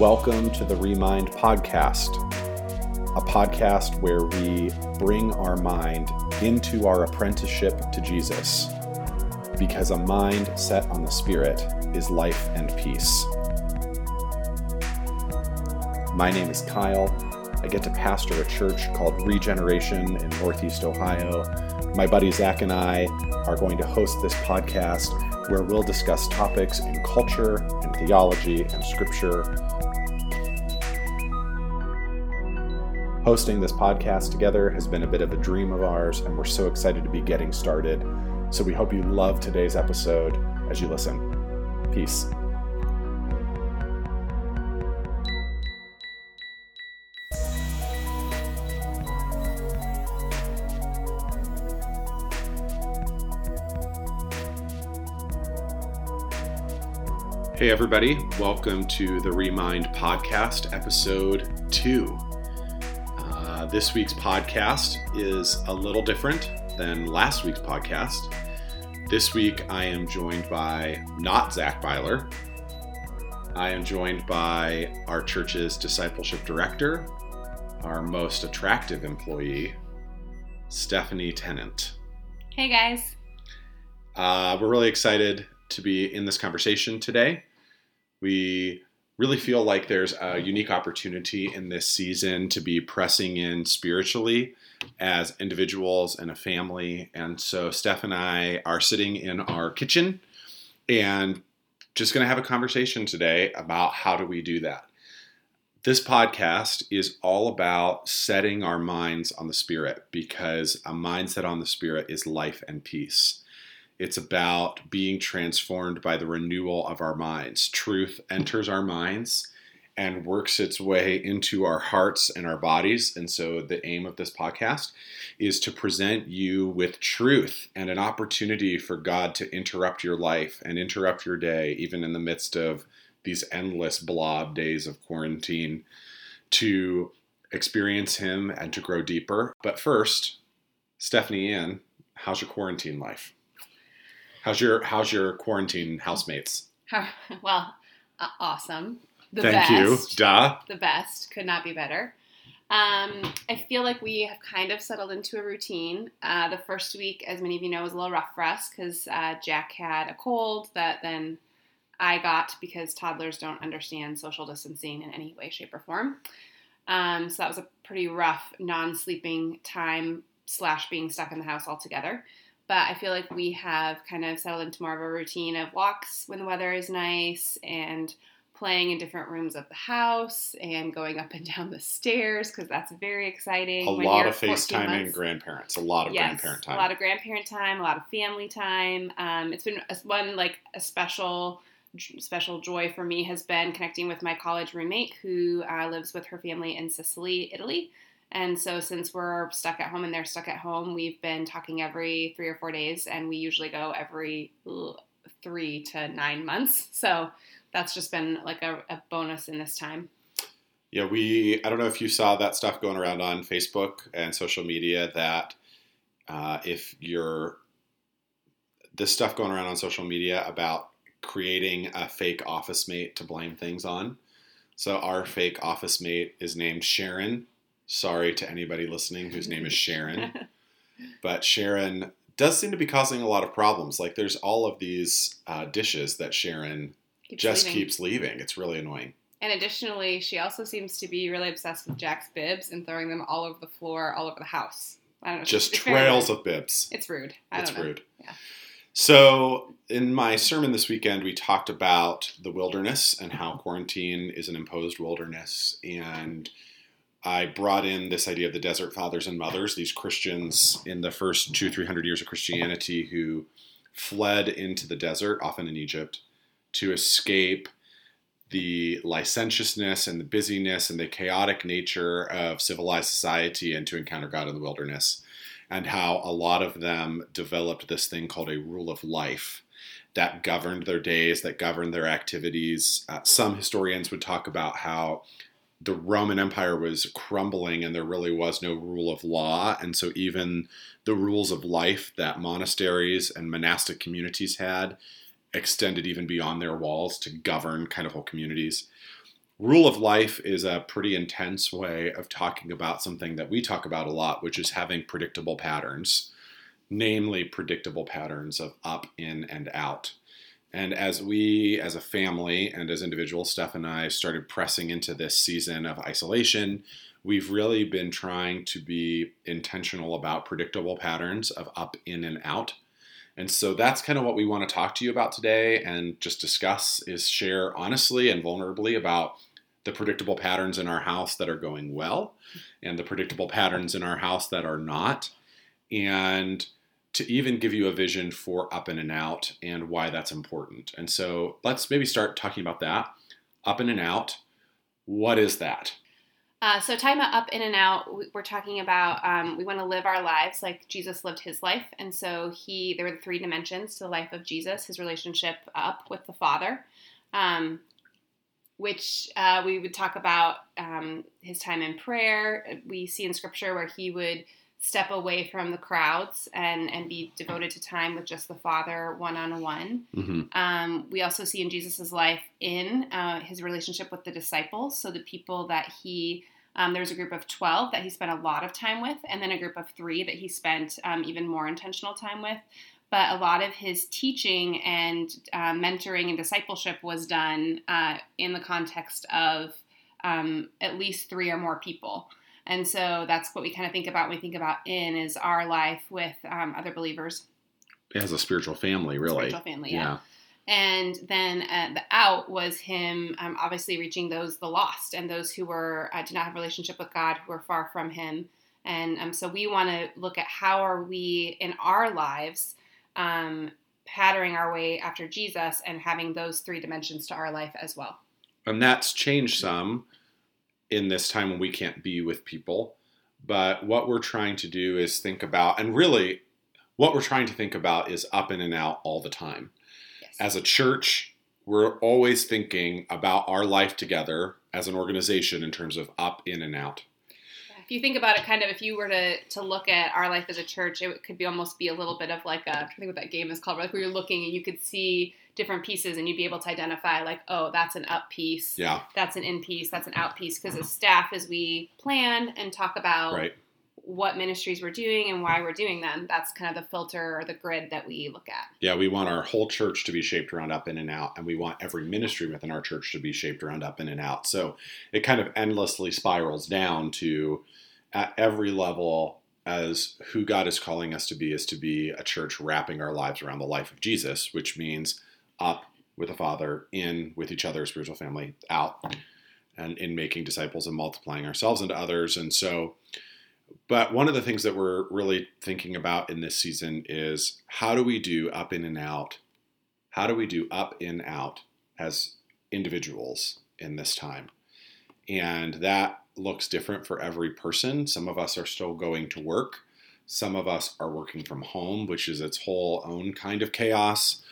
Welcome to the Remind Podcast, a podcast where we bring our mind into our apprenticeship to Jesus, because a mind set on the Spirit is life and peace. My name is Kyle. I get to pastor a church called Regeneration in Northeast Ohio. My buddy Zach and I are going to host this podcast where we'll discuss topics in culture and theology and scripture Hosting this podcast together has been a bit of a dream of ours, and we're so excited to be getting started. So we hope you love today's episode as you listen. Peace. Hey, everybody. Welcome to the Remind Podcast, episode two this week's podcast is a little different than last week's podcast. This week, I am joined by not Zach Byler. I am joined by our church's discipleship director, our most attractive employee, Stephanie Tennant. Hey, guys. Uh, we're really excited to be in this conversation today. We really feel like there's a unique opportunity in this season to be pressing in spiritually as individuals and a family. And so Steph and I are sitting in our kitchen and just going to have a conversation today about how do we do that. This podcast is all about setting our minds on the spirit because a mindset on the spirit is life and peace. It's about being transformed by the renewal of our minds. Truth enters our minds and works its way into our hearts and our bodies. And so, the aim of this podcast is to present you with truth and an opportunity for God to interrupt your life and interrupt your day, even in the midst of these endless blob days of quarantine, to experience Him and to grow deeper. But first, Stephanie Ann, how's your quarantine life? How's your How's your quarantine housemates? well, uh, awesome. The Thank best. you. Duh. The best. Could not be better. Um, I feel like we have kind of settled into a routine. Uh, the first week, as many of you know, was a little rough for us because uh, Jack had a cold that then I got because toddlers don't understand social distancing in any way, shape, or form. Um, so that was a pretty rough non-sleeping time slash being stuck in the house altogether. But I feel like we have kind of settled into more of a routine of walks when the weather is nice and playing in different rooms of the house and going up and down the stairs because that's very exciting. A lot of FaceTiming grandparents, a lot of yes, grandparent time. A lot of grandparent time, a lot of family time. Um, it's been one like a special special joy for me has been connecting with my college roommate who uh, lives with her family in Sicily, Italy. And so, since we're stuck at home and they're stuck at home, we've been talking every three or four days, and we usually go every three to nine months. So, that's just been like a, a, bonus in this time. Yeah, we, I don't know if you saw that stuff going around on Facebook and social media that uh, if you're, this stuff going around on social media about creating a fake office mate to blame things on. So, our fake office mate is named Sharon Sorry to anybody listening whose name is Sharon. but Sharon does seem to be causing a lot of problems. Like there's all of these uh, dishes that Sharon keeps just leaving. keeps leaving. It's really annoying. And additionally, she also seems to be really obsessed with Jack's bibs and throwing them all over the floor, all over the house. I don't know. Just trails of bibs. It's rude. I it's rude. Yeah. So, in my sermon this weekend, we talked about the wilderness and how quarantine is an imposed wilderness and I brought in this idea of the desert fathers and mothers, these Christians in the first two, three hundred years of Christianity who fled into the desert, often in Egypt, to escape the licentiousness and the busyness and the chaotic nature of civilized society and to encounter God in the wilderness. And how a lot of them developed this thing called a rule of life that governed their days, that governed their activities. Uh, some historians would talk about how the Roman Empire was crumbling and there really was no rule of law. And so, even the rules of life that monasteries and monastic communities had extended even beyond their walls to govern kind of whole communities. rule of life is a pretty intense way of talking about something that we talk about a lot, which is having predictable patterns, namely predictable patterns of up, in, and out. And as we, as a family and as individuals, Steph and I started pressing into this season of isolation, we've really been trying to be intentional about predictable patterns of up, in, and out. And so that's kind of what we want to talk to you about today and just discuss is share honestly and vulnerably about the predictable patterns in our house that are going well and the predictable patterns in our house that are not. And to even give you a vision for up in and out and why that's important. And so let's maybe start talking about that. Up in and out, what is that? Uh, so, time up in and out, we're talking about um, we want to live our lives like Jesus lived his life. And so, he there were the three dimensions to the life of Jesus his relationship up with the Father, um, which uh, we would talk about um, his time in prayer. We see in scripture where he would step away from the crowds and, and be devoted to time with just the Father one on one. We also see in Jesus's life in uh, his relationship with the disciples, so the people that he um, there was a group of 12 that he spent a lot of time with, and then a group of three that he spent um, even more intentional time with but a lot of his teaching and uh, mentoring and discipleship was done uh, in the context of um, at least three or more people. And so that's what we kind of think about when we think about in is our life with um, other believers. As a spiritual family, really. Spiritual family, yeah. yeah. And then uh, the out was him um, obviously reaching those the lost and those who were uh, did not have a relationship with God, who were far from Him. And um, so we want to look at how are we in our lives um, patterning our way after Jesus and having those three dimensions to our life as well. And that's changed some in this time when we can't be with people. But what we're trying to do is think about, and really, what we're trying to think about is up in and out all the time. Yes. As a church, we're always thinking about our life together as an organization in terms of up, in, and out if you think about it, kind of, if you were to to look at our life as a church, it could be almost be a little bit of like a, I think what that game is called, like where you're looking and you could see different pieces and you'd be able to identify like, oh, that's an up piece, yeah, that's an in piece, that's an out piece. Because as staff, as we plan and talk about right what ministries we're doing and why we're doing them. That's kind of the filter or the grid that we look at. Yeah, we want our whole church to be shaped around up in and out, and we want every ministry within our church to be shaped around up in and out. So it kind of endlessly spirals down to at every level as who God is calling us to be is to be a church wrapping our lives around the life of Jesus, which means up with the Father, in with each other, spiritual family, out, and in making disciples and multiplying ourselves into others. And so, but one of the things that we're really thinking about in this season is how do we do up in and out? How do we do up in out as individuals in this time? And that looks different for every person. Some of us are still going to work. Some of us are working from home, which is its whole own kind of chaos.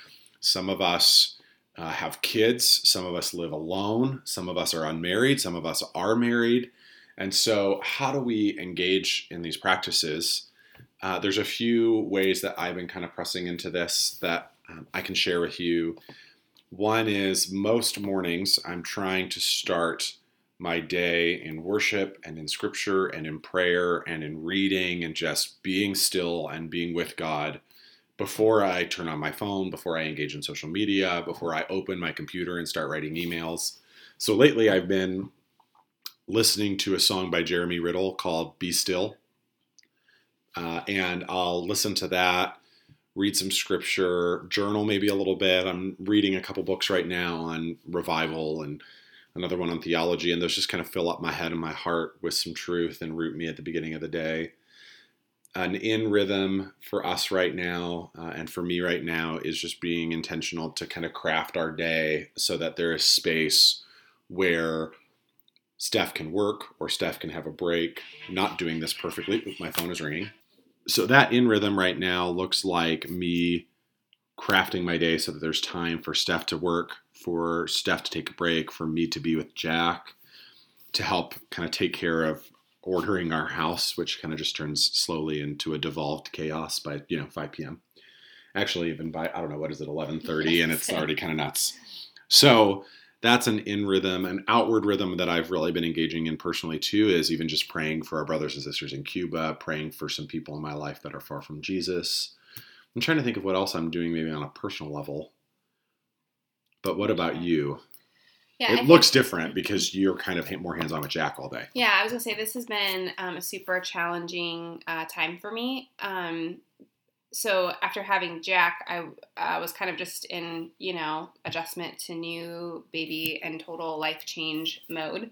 Some of us uh, have kids. Some of us live alone. Some of us are unmarried. Some of us are married. And so, how do we engage in these practices? Uh, there's a few ways that I've been kind of pressing into this that um, I can share with you. One is most mornings I'm trying to start my day in worship and in scripture and in prayer and in reading and just being still and being with God before I turn on my phone, before I engage in social media, before I open my computer and start writing emails. So lately I've been listening to a song by Jeremy Riddle called Be Still. Uh, and I'll listen to that, read some scripture, journal maybe a little bit. I'm reading a couple books right now on revival and another one on theology, and those just kind of fill up my head and my heart with some truth and root me at the beginning of the day. An in rhythm for us right now, uh, and for me right now, is just being intentional to kind of craft our day so that there is space where Steph can work or Steph can have a break. Not doing this perfectly, my phone is ringing. So that in rhythm right now looks like me crafting my day so that there's time for Steph to work, for Steph to take a break, for me to be with Jack, to help kind of take care of ordering our house, which kind of just turns slowly into a devolved chaos by you know 5 p.m. Actually, even by I don't know what is it 11:30, and it's already kind of nuts. So that's an in rhythm, an outward rhythm that I've really been engaging in personally too. Is even just praying for our brothers and sisters in Cuba, praying for some people in my life that are far from Jesus. I'm trying to think of what else I'm doing, maybe on a personal level. But what about you? Yeah, I it think- looks different because you're kind of more hands on with Jack all day. Yeah, I was gonna say this has been um, a super challenging uh, time for me. Um, so after having Jack, I uh, was kind of just in you know adjustment to new baby and total life change mode,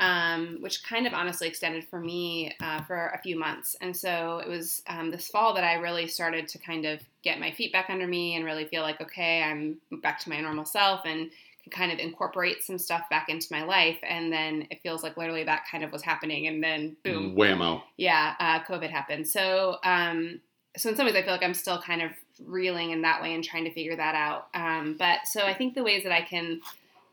um, which kind of honestly extended for me uh, for a few months. And so it was um, this fall that I really started to kind of get my feet back under me and really feel like okay, I'm back to my normal self and kind of incorporate some stuff back into my life. And then it feels like literally that kind of was happening. And then boom, Whammo. yeah, uh, COVID happened. So, um, so in some ways, I feel like I'm still kind of reeling in that way and trying to figure that out. Um, but so I think the ways that I can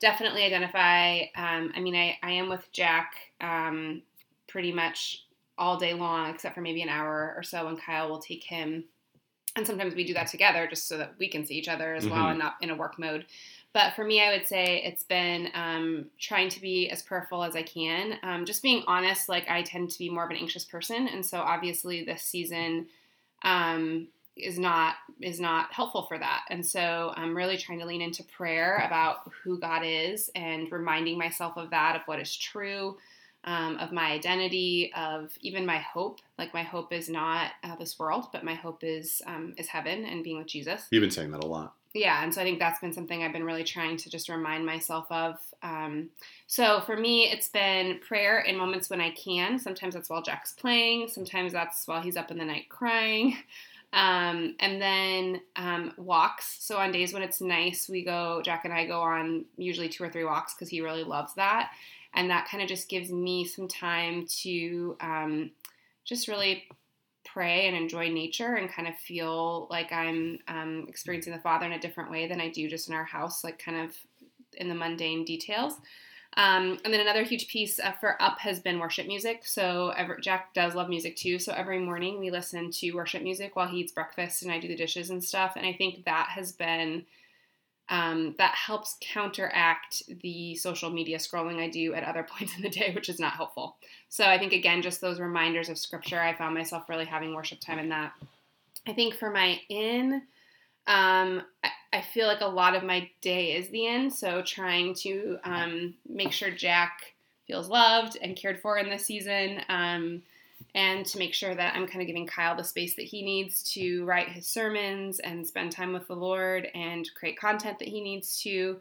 definitely identify. Um, I mean, I, I am with Jack um, pretty much all day long, except for maybe an hour or so when Kyle will take him. And sometimes we do that together just so that we can see each other as well Mhm. and not in a work mode. But for me, I would say it's been um, trying to be as prayerful as I can. Um, just being honest, like I tend to be more of an anxious person, and so obviously this season um, is not is not helpful for that. And so I'm really trying to lean into prayer about who God is and reminding myself of that, of what is true, um, of my identity, of even my hope. Like my hope is not uh, this world, but my hope is um, is heaven and being with Jesus You've been saying that a lot. Yeah and so i think that's been something i've been really trying to just remind myself of um, so for me it's been prayer in moments when i can. Sometimes that's while jack's playing sometimes that's while he's up in the night crying um, and then um, walks. So on days when it's nice we go jack and i go on usually two or three walks because he really loves that and that kind of just gives me some time to um, just really pray and enjoy nature and kind of feel like I'm um, experiencing the Father in a different way than I do just in our house, like kind of in the mundane details. Um, and then another huge piece uh, for Up has been worship music. So ever, Jack does love music too. So every morning we listen to worship music while he eats breakfast and I do the dishes and stuff. And I think that has been um, that helps counteract the social media scrolling I do at other points in the day, which is not helpful. So I think again, just those reminders of scripture, I found myself really having worship time in that. I think for my in, um, I, feel like a lot of my day is the in. So trying to um, make sure Jack feels loved and cared for in this season. Um, and to make sure that I'm kind of giving Kyle the space that he needs to write his sermons and spend time with the Lord and create content that he needs to.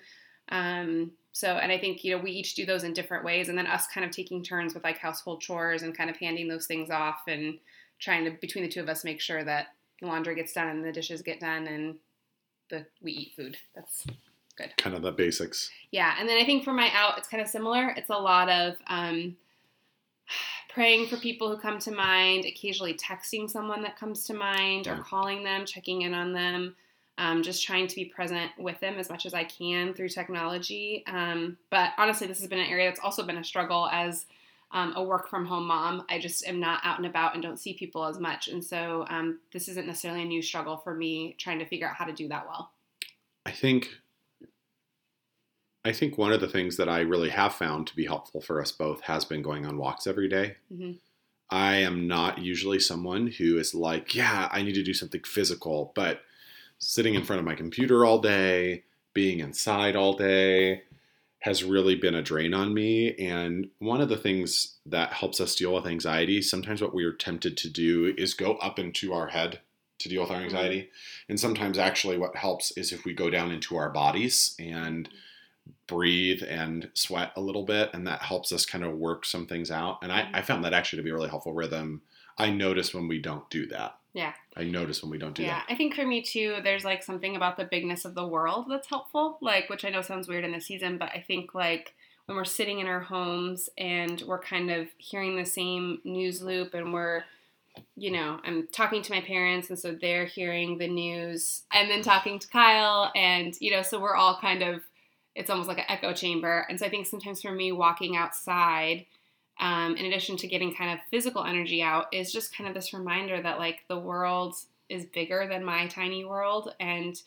Um, so, and I think, you know, we each do those in different ways, and then us kind of taking turns with like household chores and kind of handing those things off and trying to, between the two of us, make sure that the laundry gets done and the dishes get done and the we eat food. That's good. Kind of the basics. yeah, and then I think for my out, it's kind of similar. It's a lot of um, praying for people who come to mind, occasionally texting someone that comes to mind, or calling them, checking in on them, um, just trying to be present with them as much as I can through technology. Um, but honestly, this has been an area that's also been a struggle as um, a work from home mom. I just am not out and about and don't see people as much. And so um, this isn't necessarily a new struggle for me trying to figure out how to do that well. I think I think one of the things that I really have found to be helpful for us both has been going on walks every day. Mhm. I am not usually someone who is like, yeah, I need to do something physical, but sitting in front of my computer all day, being inside all day has really been a drain on me. And one of the things that helps us deal with anxiety, sometimes what we are tempted to do is go up into our head to deal with our anxiety. And sometimes actually what helps is if we go down into our bodies and breathe and sweat a little bit and that helps us kind of work some things out. And I, mm-hmm. I found that actually to be a really helpful rhythm. I notice when we don't do that. Yeah. i notice when we don't do yeah, that. I think for me too, there's like something about the bigness of the world that's helpful, like which I know sounds weird in this season, but I think like when we're sitting in our homes and we're kind of hearing the same news loop and we're you know, I'm talking to my parents and so they're hearing the news and then talking to Kyle and you know, so we're all kind of it's almost like an echo chamber. And so I think sometimes for me walking outside um, in addition to getting kind of physical energy out, is just kind of this reminder that like the world is bigger than my tiny world, and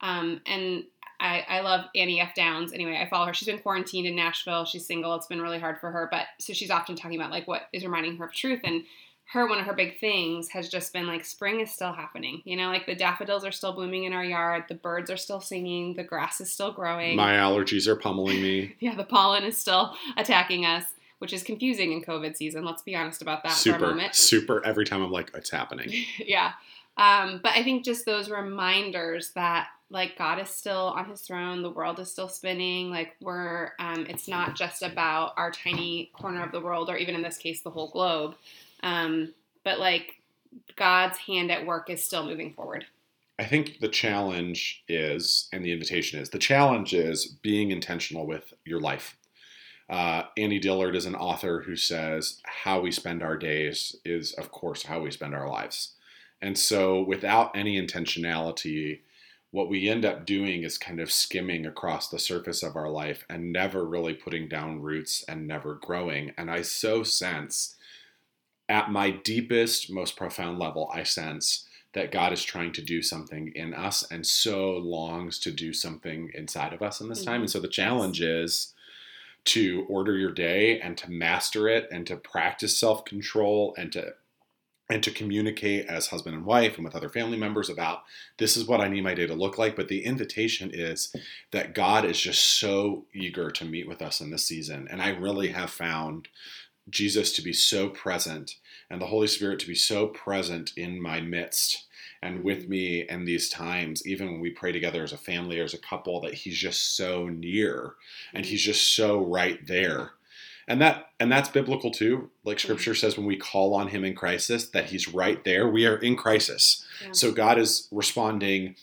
um, and I, I love Annie F. Downs. Anyway, I follow her. She's been quarantined in Nashville. She's single. It's been really hard for her. But so she's often talking about like what is reminding her of truth. And her, one of her big things has just been like spring is still happening. You know, like the daffodils are still blooming in our yard. The birds are still singing. The grass is still growing. My allergies are pummeling me. yeah, the pollen is still attacking us which is confusing in COVID season. Let's be honest about that super, for a moment. Super. Every time I'm like, it's happening. yeah. Um, but I think just those reminders that like God is still on his throne, the world is still spinning, like we're um, it's not just about our tiny corner of the world or even in this case the whole globe. Um, but like God's hand at work is still moving forward. I think the challenge is, and the invitation is, the challenge is being intentional with your life. Uh, Annie Dillard is an author who says, How we spend our days is, of course, how we spend our lives. And so, without any intentionality, what we end up doing is kind of skimming across the surface of our life and never really putting down roots and never growing. And I so sense, at my deepest, most profound level, I sense that God is trying to do something in us and so longs to do something inside of us in this mm-hmm. time. And so the challenge is to order your day and to master it and to practice self-control and to and to communicate as husband and wife and with other family members about this is what I need my day to look like. But the invitation is that God is just so eager to meet with us in this season. And I really have found Jesus to be so present and the Holy Spirit to be so present in my midst and with me in these times, even when we pray together as a family or as a couple, that He's just so near and He's just so right there. And that and that's biblical too. Like scripture says when we call on him in crisis that he's right there. We are in crisis. Yeah. so god is responding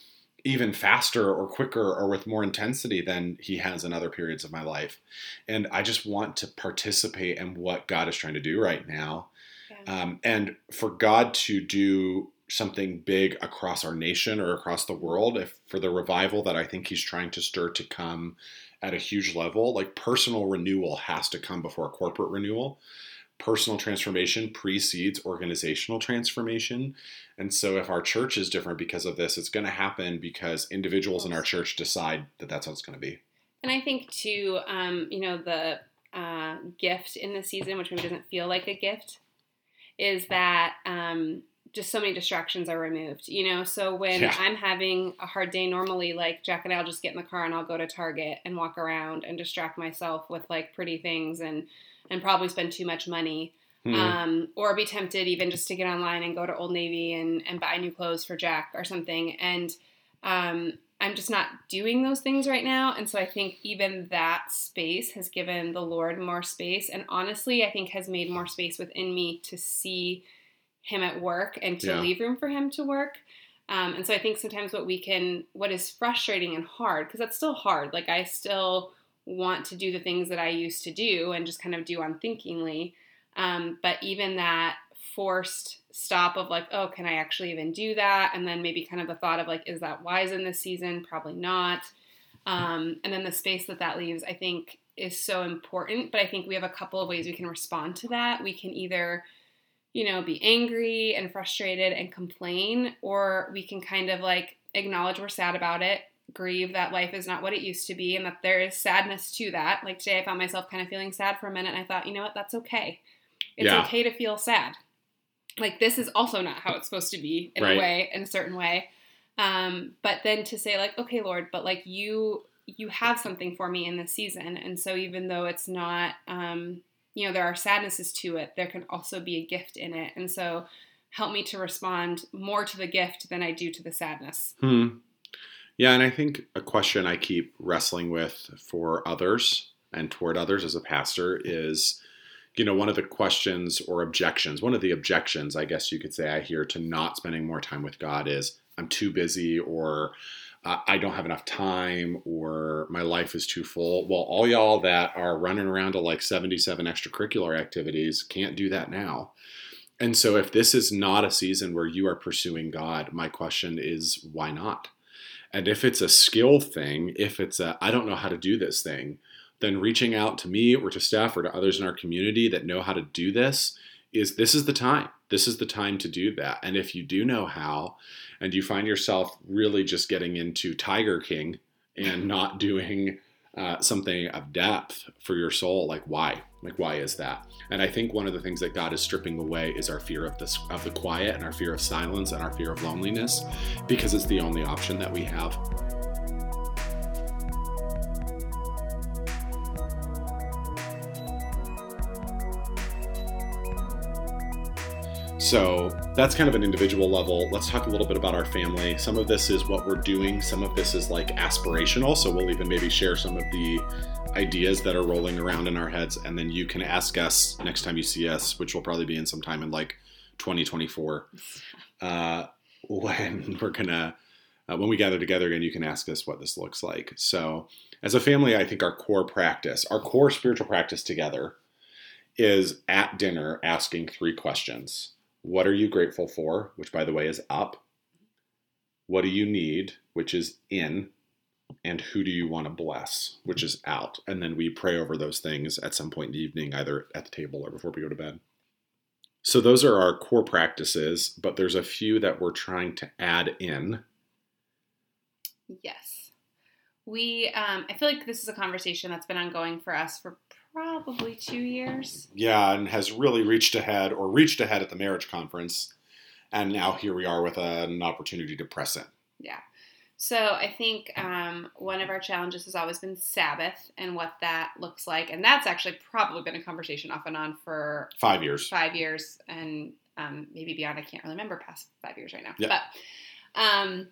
even faster or quicker or with more intensity than he has in other periods of my life and i just want to participate in what god is trying to do right now yeah. um, and for god to do something big across our nation or across the world if for the revival that i think he's trying to stir to come at a huge level, like personal renewal has to come before corporate renewal. Personal transformation precedes organizational transformation. And so, if our church is different because of this, it's going to happen because individuals in our church decide that that's how it's going to be. And I think, too, um, you know, the uh, gift in the season, which maybe doesn't feel like a gift, is that um, just so many distractions are removed, you know. So when yeah. I'm having a hard day, normally like Jack and I'll just get in the car and I'll go to Target and walk around and distract myself with like pretty things and and probably spend too much money. Mm-hmm. Um, or be tempted even just to get online and go to Old Navy and, and buy new clothes for Jack or something. And um, I'm just not doing those things right now. And so I think even that space has given the Lord more space. And honestly, I think has made more space within me to see him at work and to yeah. leave room for him to work. Um, and so I think sometimes what we can, what is frustrating and hard, because that's still hard. Like I still want to do the things that I used to do and just kind of do unthinkingly. Um, but even that forced stop of like, oh, can I actually even do that? And then maybe kind of the thought of like, is that wise in this season? Probably not. Um, and then the space that that leaves, I think, is so important. But I think we have a couple of ways we can respond to that. We can either you know, be angry and frustrated and complain, or we can kind of like acknowledge we're sad about it, grieve that life is not what it used to be, and that there is sadness to that. Like today, I found myself kind of feeling sad for a minute, and I thought, you know what, that's okay. It's yeah. okay to feel sad. Like this is also not how it's supposed to be in right. a way, in a certain way. Um, but then to say like, okay, Lord, but like you, you have something for me in this season, and so even though it's not, um, you know, there are sadnesses to it, there can also be a gift in it. And so help me to respond more to the gift than I do to the sadness. Hmm. Yeah, and I think a question I keep wrestling with for others and toward others as a pastor is, you know, one of the questions or objections, one of the objections, I guess you could say, I hear to not spending more time with God is I'm too busy or I don't have enough time or my life is too full. Well, all y'all that are running around to like 77 extracurricular activities can't do that now. And so, if this is not a season where you are pursuing God, my question is why not? And if it's a skill thing, if it's a I don't know how to do this thing, then reaching out to me or to staff or to others in our community that know how to do this is this is the time. This is the time to do that. And if you do know how, and you find yourself really just getting into Tiger King and not doing uh, something of depth for your soul. Like why? Like why is that? And I think one of the things that God is stripping away is our fear of this of the quiet and our fear of silence and our fear of loneliness, because it's the only option that we have. So that's kind of an individual level. Let's talk a little bit about our family. Some of this is what we're doing, some of this is like aspirational. So we'll even maybe share some of the ideas that are rolling around in our heads. And then you can ask us next time you see us, which will probably be in some time in like 2024, uh, when we're going to. Uh, when we gather together again, you can ask us what this looks like. So, as a family, I think our core practice, our core spiritual practice together, is at dinner asking three questions what are you grateful for? Which, by the way, is up. What do you need? Which is in. And who do you want to bless? Which is out. And then we pray over those things at some point in the evening, either at the table or before we go to bed. So those are our core practices, but there's a few that we're trying to add in. Yes. We, um, I feel like this is a conversation that's been ongoing for us for probably two years. Yeah, and has really reached ahead or reached ahead at the marriage conference. And now here we are with an opportunity to press in. Yeah. So I think um, one of our challenges has always been Sabbath and what that looks like, and that's actually probably been a conversation off and on for five years. Five years, and um, maybe beyond. I can't really remember past five years right now. But um,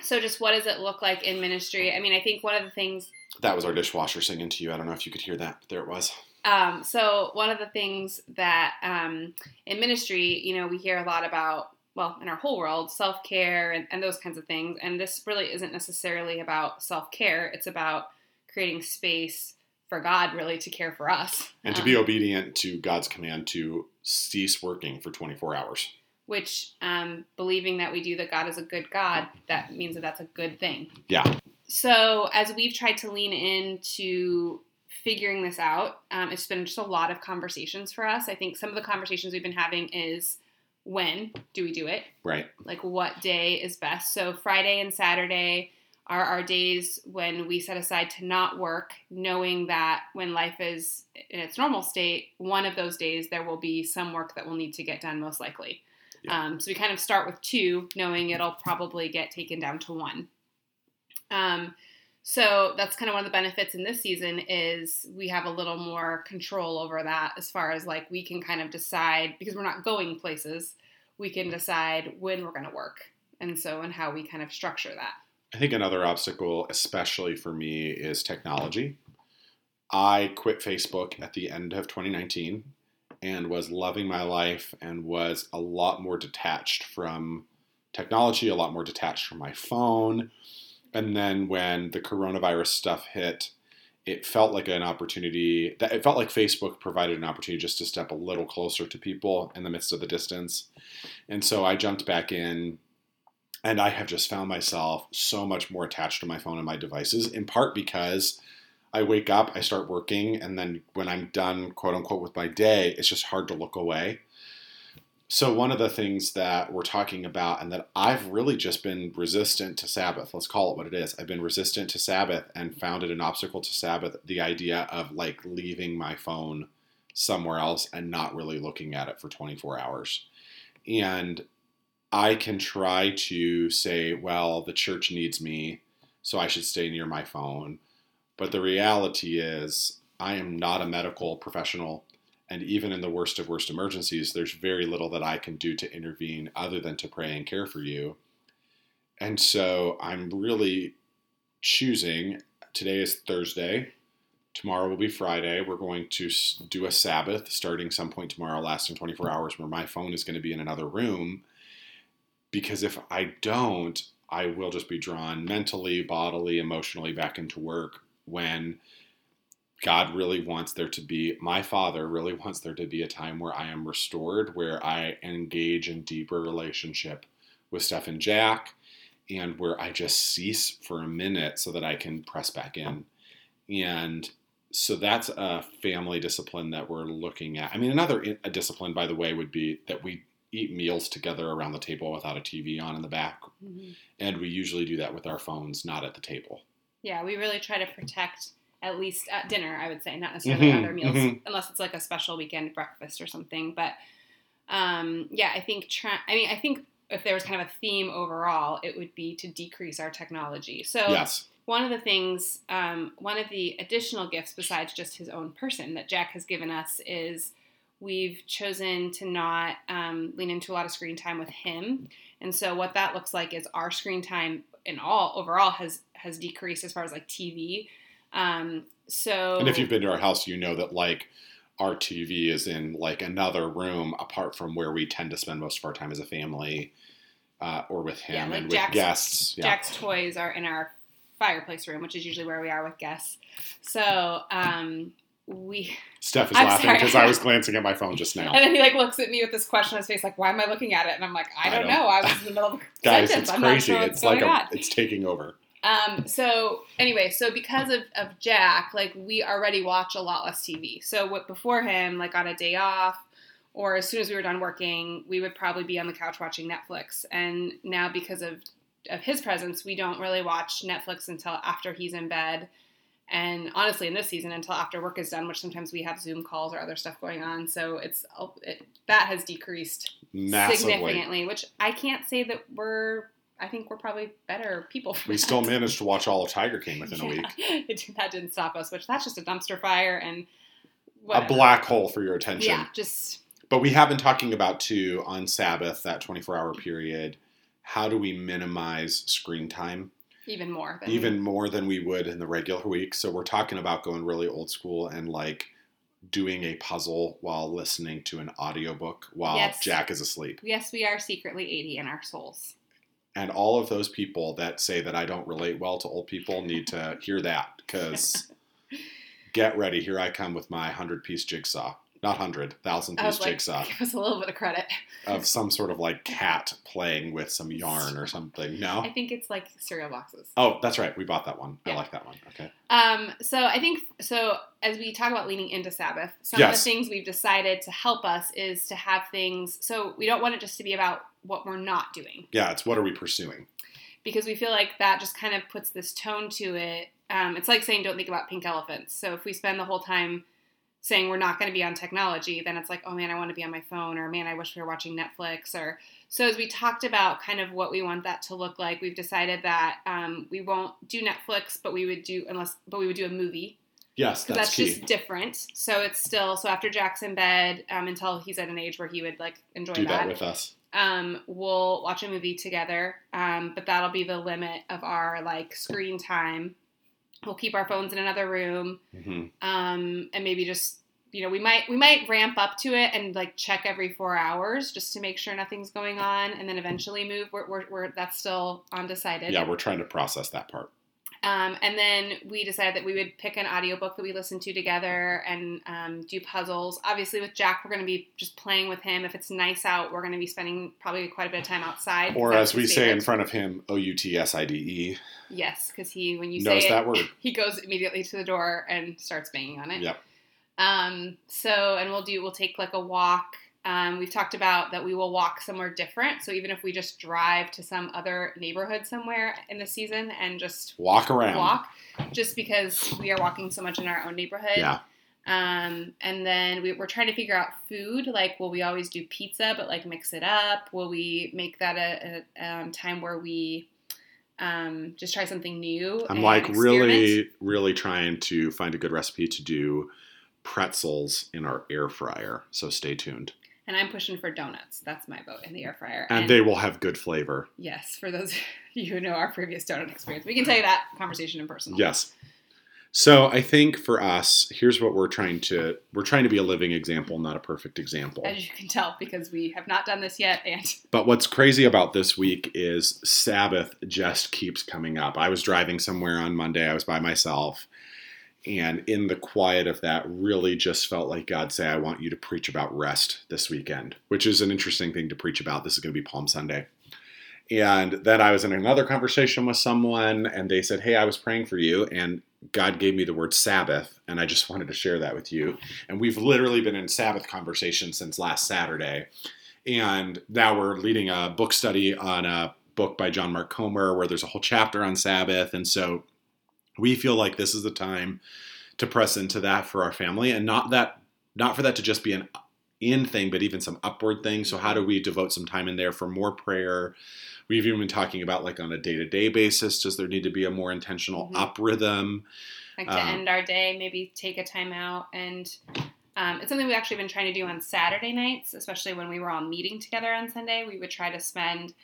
so just what does it look like in ministry? I mean, I think one of the things that was our dishwasher singing to you. I don't know if you could hear that, but there it was. Um, so one of the things that um, in ministry, you know, we hear a lot about, well, in our whole world, self care and, and those kinds of things. And this really isn't necessarily about self care. It's about creating space for God, really, to care for us and to um, be obedient to God's command to cease working for 24 hours. Which, um, believing that we do that God is a good God, that means that that's a good thing. Yeah so as we've tried to lean into figuring this out, um, it's been just a lot of conversations for us. I think some of the conversations we've been having is when do we do it? Right. Like what day is best? So Friday and Saturday are our days when we set aside to not work, knowing that when life is in its normal state, one of those days there will be some work that will need to get done, most likely. Yeah. Um, so we kind of start with two, knowing it'll probably get taken down to one. Um, so that's kind of one of the benefits in this season is we have a little more control over that as far as like we can kind of decide because we're not going places, we can decide when we're going to work. And so and how we kind of structure that. I think another obstacle, especially for me, is technology. I quit Facebook at the end of 2019 and was loving my life and was a lot more detached from technology, a lot more detached from my phone and then when the coronavirus stuff hit, it felt like an opportunity that it felt like Facebook provided an opportunity just to step a little closer to people in the midst of the distance. And so I jumped back in and I have just found myself so much more attached to my phone and my devices, in part because I wake up, I start working, and then when I'm done, quote unquote, with my day, it's just hard to look away. So, one of the things that we're talking about, and that I've really just been resistant to Sabbath, let's call it what it is. I've been resistant to Sabbath and found it an obstacle to Sabbath the idea of like leaving my phone somewhere else and not really looking at it for 24 hours. And I can try to say, well, the church needs me, so I should stay near my phone. But the reality is, I am not a medical professional. And even in the worst of worst emergencies, there's very little that I can do to intervene other than to pray and care for you. And so I'm really choosing. Today is Thursday. Tomorrow will be Friday. We're going to do a Sabbath starting some point tomorrow, lasting 24 hours, where my phone is going to be in another room. Because if I don't, I will just be drawn mentally, bodily, emotionally back into work when God really wants there to be, my Father really wants there to be a time where I am restored, where I engage in deeper relationship with Steph and Jack, and where I just cease for a minute so that I can press back in. And so that's a family discipline that we're looking at. I mean, another a discipline, by the way, would be that we eat meals together around the table without a TV on in the back. Mm-hmm. And we usually do that with our phones, not at the table. Yeah, we really try to protect at least at dinner, I would say, not necessarily Mhm, other meals, mhm. unless it's like a special weekend breakfast or something. But um, yeah, I think try. I mean, I think if there was kind of a theme overall, it would be to decrease our technology. So yes. one of the things, um, one of the additional gifts besides just his own person that Jack has given us is we've chosen to not um, lean into a lot of screen time with him. And so what that looks like is our screen time in all overall has has decreased as far as like TV. Um, so And if you've been to our house, you know that like our TV is in like another room apart from where we tend to spend most of our time as a family, uh, or with him Yeah, like and with guests. Yeah. Jack's toys are in our fireplace room, which is usually where we are with guests. So um, we Steph is I'm laughing because I was glancing at my phone just now. And then he like looks at me with this question on his face, like, "Why am I looking at it?" And I'm like, "I I don't, don't- know. I was in the middle of a Guys, sentence. it's I'm crazy. sure it's like a, it's taking over. Um, so anyway, so because of, of Jack, like we already watch a lot less TV. So what before him, like on a day off, or as soon as we were done working, we would probably be on the couch watching Netflix. And now because of of his presence, we don't really watch Netflix until after he's in bed. And honestly, in this season, until after work is done, which sometimes we have Zoom calls or other stuff going on. So it's it, that has decreased Massively. significantly. Which I can't say that we're. I think we're probably better people. For We that. still managed to watch all of Tiger King within a week. It, that didn't stop us, which that's just a dumpster fire and A black hole for your attention. Yeah, just But we have been talking about too on Sabbath, that 24 hour period. How do we minimize screen time even more. Than, even more than we would in the regular week? So we're talking about going really old school and like doing a puzzle while listening to an audiobook while Yes. Jack is asleep. Yes, we are secretly 80 in our souls. And all of those people that say that I don't relate well to old people need to hear that because get ready. Here I come with my 100 piece jigsaw. Not hundred, thousand piece like, jigsaw give us a little bit of credit. of some sort of like cat playing with some yarn or something. No? I think it's like cereal boxes. Oh, that's right. We bought that one. I like that one. Okay. Um, so I think so as we talk about leaning into Sabbath, some Yes. of the things we've decided to help us is to have things so we don't want it just to be about what we're not doing. Yeah, it's what are we pursuing? because we feel like that just kind of puts this tone to it. Um, it's like saying don't think about pink elephants. So if we spend the whole time saying we're not going to be on technology, then it's like, oh man, I want to be on my phone, or man, I wish we were watching Netflix. Or so as we talked about kind of what we want that to look like, we've decided that um, we won't do Netflix, but we would do unless, but we would do a movie Yes, that's, that's, just different. So it's still so after Jack's in bed um, until he's at an age where he would like enjoy Do that that with us. um, we'll watch a movie together, um, but that'll be the limit of our like screen time. We'll keep our phones in another room, hmm um, and maybe just you know we might we might ramp up to it and like check every four hours just to make sure nothing's going on, and then eventually move. We're, we're, we're that's still undecided. Yeah, we're trying to process that part. Um, and then we decided that we would pick an audiobook that we listen to together and um, do puzzles. Obviously, with Jack, we're going to be just playing with him. If it's nice out, we're going to be spending probably quite a bit of time outside. Or as we say in front of him, O U T S I D E. Yes, because he, when you Knows say that it, word. he goes immediately to the door and starts banging on it. Yep. Um, so, and we'll do, we'll take like a walk. Um, we've talked about that we will walk somewhere different. So even if we just drive to some other neighborhood somewhere in the season and just Walk around. walk, just because we are walking so much in our own neighborhood. Yeah. Um, and then we, we're trying to figure out food. Like, will we always do pizza, but like mix it up? Will we make that a, a um, time where we um, just try something new? I'm like experiment? really, really trying to find a good recipe to do pretzels in our air fryer. So stay tuned. And I'm pushing for donuts. That's my vote in the air fryer. And they will have good flavor. yes, for those of you who know our previous donut experience, we can tell you that conversation in person. Yes. So I think for us, here's what we're trying to we're trying to be a living example, not a perfect example. As you can tell, because we have not done this yet, and But what's crazy about this week is Sabbath just keeps coming up. I was driving somewhere on Monday, I was by myself, and in the quiet of that, really just felt like God say, I want you to preach about rest this weekend, which is an interesting thing to preach about. This is going to be Palm Sunday. And then I was in another conversation with someone, and they said, Hey, I was praying for you, and God gave me the word Sabbath, and I just wanted to share that with you. And we've literally been in Sabbath conversation since last Saturday. And now we're leading a book study on a book by John Mark Comer where there's a whole chapter on Sabbath. And so we feel like this is the time to press into that for our family and not that not for that to just be an in thing but even some upward thing so how do we devote some time in there for more prayer we've even been talking about like on a day-to-day basis does there need to be a more intentional Mhm. up rhythm like to Um, end our day, maybe take a time out. And um, it's something we've actually been trying to do on Saturday nights, especially when we were all meeting together on Sunday. We would try to spend,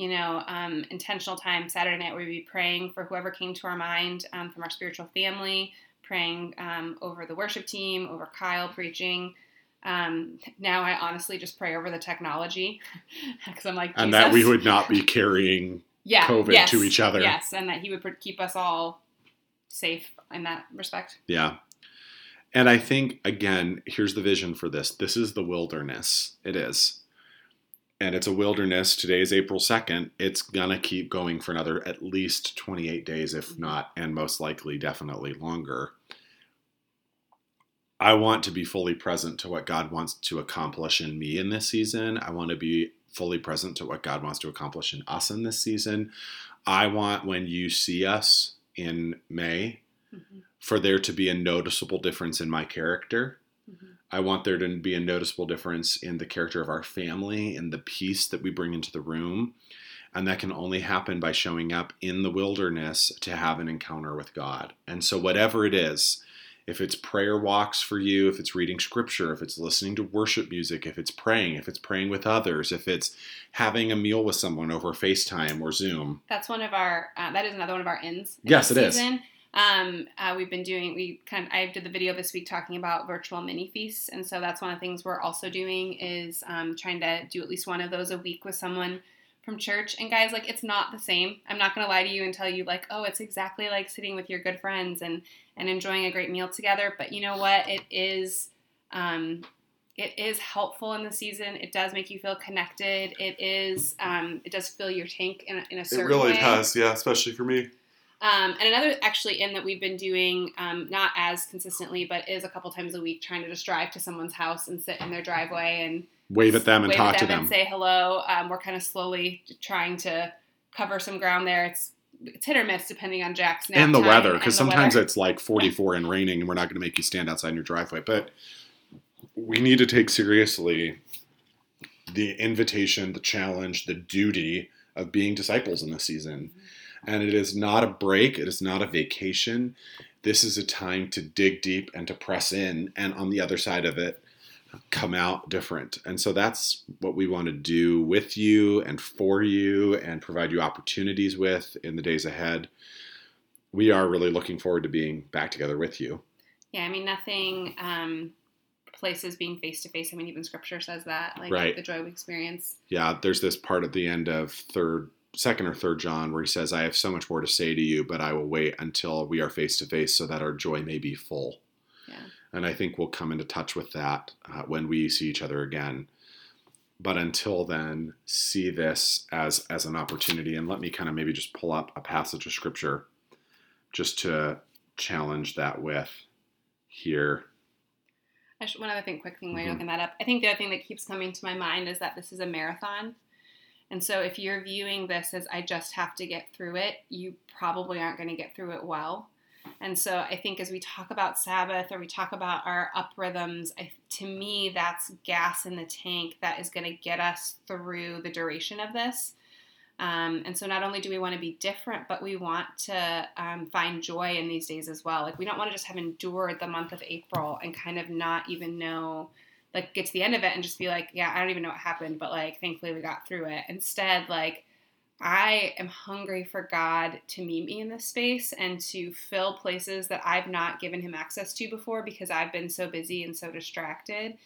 you know, um, intentional time Saturday night where we'd be praying for whoever came to our mind um, from our spiritual family, praying um, over the worship team, over Kyle preaching. Um, now I honestly just pray over the technology because I'm like, and that we would not be carrying yeah, COVID yes, to each other. Yes, and that he would keep us all safe in that respect. Yeah. And I think, again, here's the vision for this this is the wilderness. It is. And it's a wilderness. Today is April 2nd. It's going to keep going for another at least 28 days, if not, and most likely, definitely longer. I want to be fully present to what God wants to accomplish in me in this season. I want to be fully present to what God wants to accomplish in us in this season. I want when you see us in May, Mhm, for there to be a noticeable difference in my character. I want there to be a noticeable difference in the character of our family and the peace that we bring into the room. And that can only happen by showing up in the wilderness to have an encounter with God. And so, whatever it is, if it's prayer walks for you, if it's reading scripture, if it's listening to worship music, if it's praying, if it's praying with others, if it's having a meal with someone over FaceTime or Zoom. That's one of our. Uh, that is another one of our ins. in Yes, it is. Um, uh, we've been doing. We kind of. I did the video this week talking about virtual mini feasts, and so that's one of the things we're also doing is um, trying to do at least one of those a week with someone from church. And guys, like it's not the same. I'm not gonna lie to you and tell you like, oh, it's exactly like sitting with your good friends and and enjoying a great meal together. But you know what? It is. Um, it is helpful in the season. It does make you feel connected. It is. Um, it does fill your tank in a, in a certain way. It really way. does, yeah, especially for me. Um, and another actually in that we've been doing um, not as consistently, but is a couple times a week trying to just drive to someone's house and sit in their driveway and Wave at them and wave talk at to them them. and say hello. Um, we're kind of slowly trying to cover some ground there. It's it's hit or miss depending on Jack's and the weather because sometimes weather. it's like 44 and raining and we're not going to make you stand outside in your driveway but we need to take seriously the invitation the challenge the duty of being disciples in this season and it is not a break it is not a vacation this is a time to dig deep and to press in and on the other side of it come out different and so that's what we want to do with you and for you and provide you opportunities with in the days ahead we are really looking forward to being back together with you. yeah. I mean, nothing um, places being face to face. I mean, even Scripture says that, like Right. the joy we experience. Yeah, there's this part at the end of third, second or third John where he says, "I have so much more to say to you, but I will wait until we are face to face, so that our joy may be full." Yeah. And I think we'll come into touch with that uh, when we see each other again. But until then, see this as as an opportunity. And let me kind of maybe just pull up a passage of scripture, just to challenge that with here. Actually, one other thing, quick thing while Mhm. you're looking that up. I think the other thing that keeps coming to my mind is that this is a marathon. And so if you're viewing this as I just have to get through it, you probably aren't going to get through it well. And so I think as we talk about Sabbath or we talk about our up rhythms, I, to me, that's gas in the tank that is going to get us through the duration of this. Um, and so not only do we want to be different, but we want to um, find joy in these days as well. Like we don't want to just have endured the month of April and kind of not even know, like get to the end of it and just be like, yeah, I don't even know what happened, but like thankfully we got through it. Instead, like I am hungry for God to meet me in this space and to fill places that I've not given Him access to before because I've been so busy and so distracted.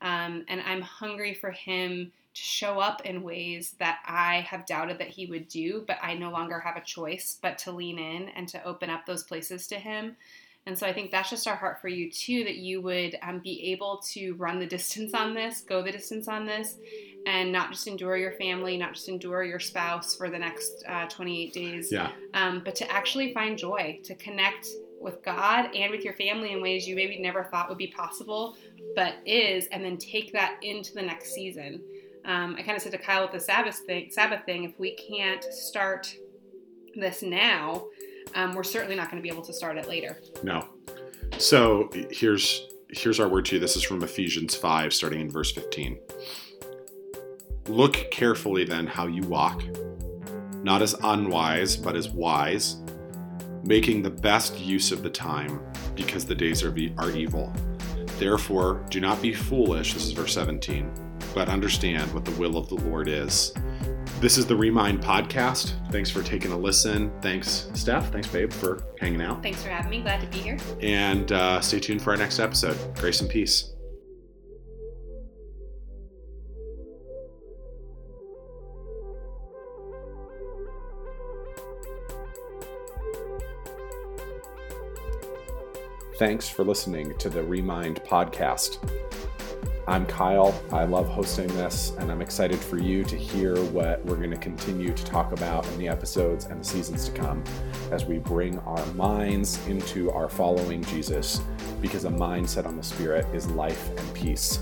Um, and I'm hungry for Him to show up in ways that I have doubted that He would do, but I no longer have a choice but to lean in and to open up those places to Him. And so I think that's just our heart for you too, that you would um, be able to run the distance on this, go the distance on this, and not just endure your family, not just endure your spouse for the next uh, 28 days, Yeah, um, but to actually find joy, to connect with God and with your family in ways you maybe never thought would be possible, but is, and then take that into the next season. Um, I kind of said to Kyle with the Sabbath thing, Sabbath thing, if we can't start this now, um, we're certainly not going to be able to start it later. No. So here's here's our word to you. This is from Ephesians 5, starting in verse 15. Look carefully then how you walk, not as unwise, but as wise, making the best use of the time, because the days are, are evil. Therefore, do not be foolish, this is verse 17, but understand what the will of the Lord is. This is the Remind podcast. Thanks for taking a listen. Thanks, Steph. Thanks, babe, for hanging out. Thanks for having me. Glad to be here. And uh, stay tuned for our next episode. Grace and peace. Thanks for listening to the Remind podcast. I'm Kyle. I love hosting this, and I'm excited for you to hear what we're going to continue to talk about in the episodes and the seasons to come as we bring our minds into our following Jesus, because a mindset on the Spirit is life and peace.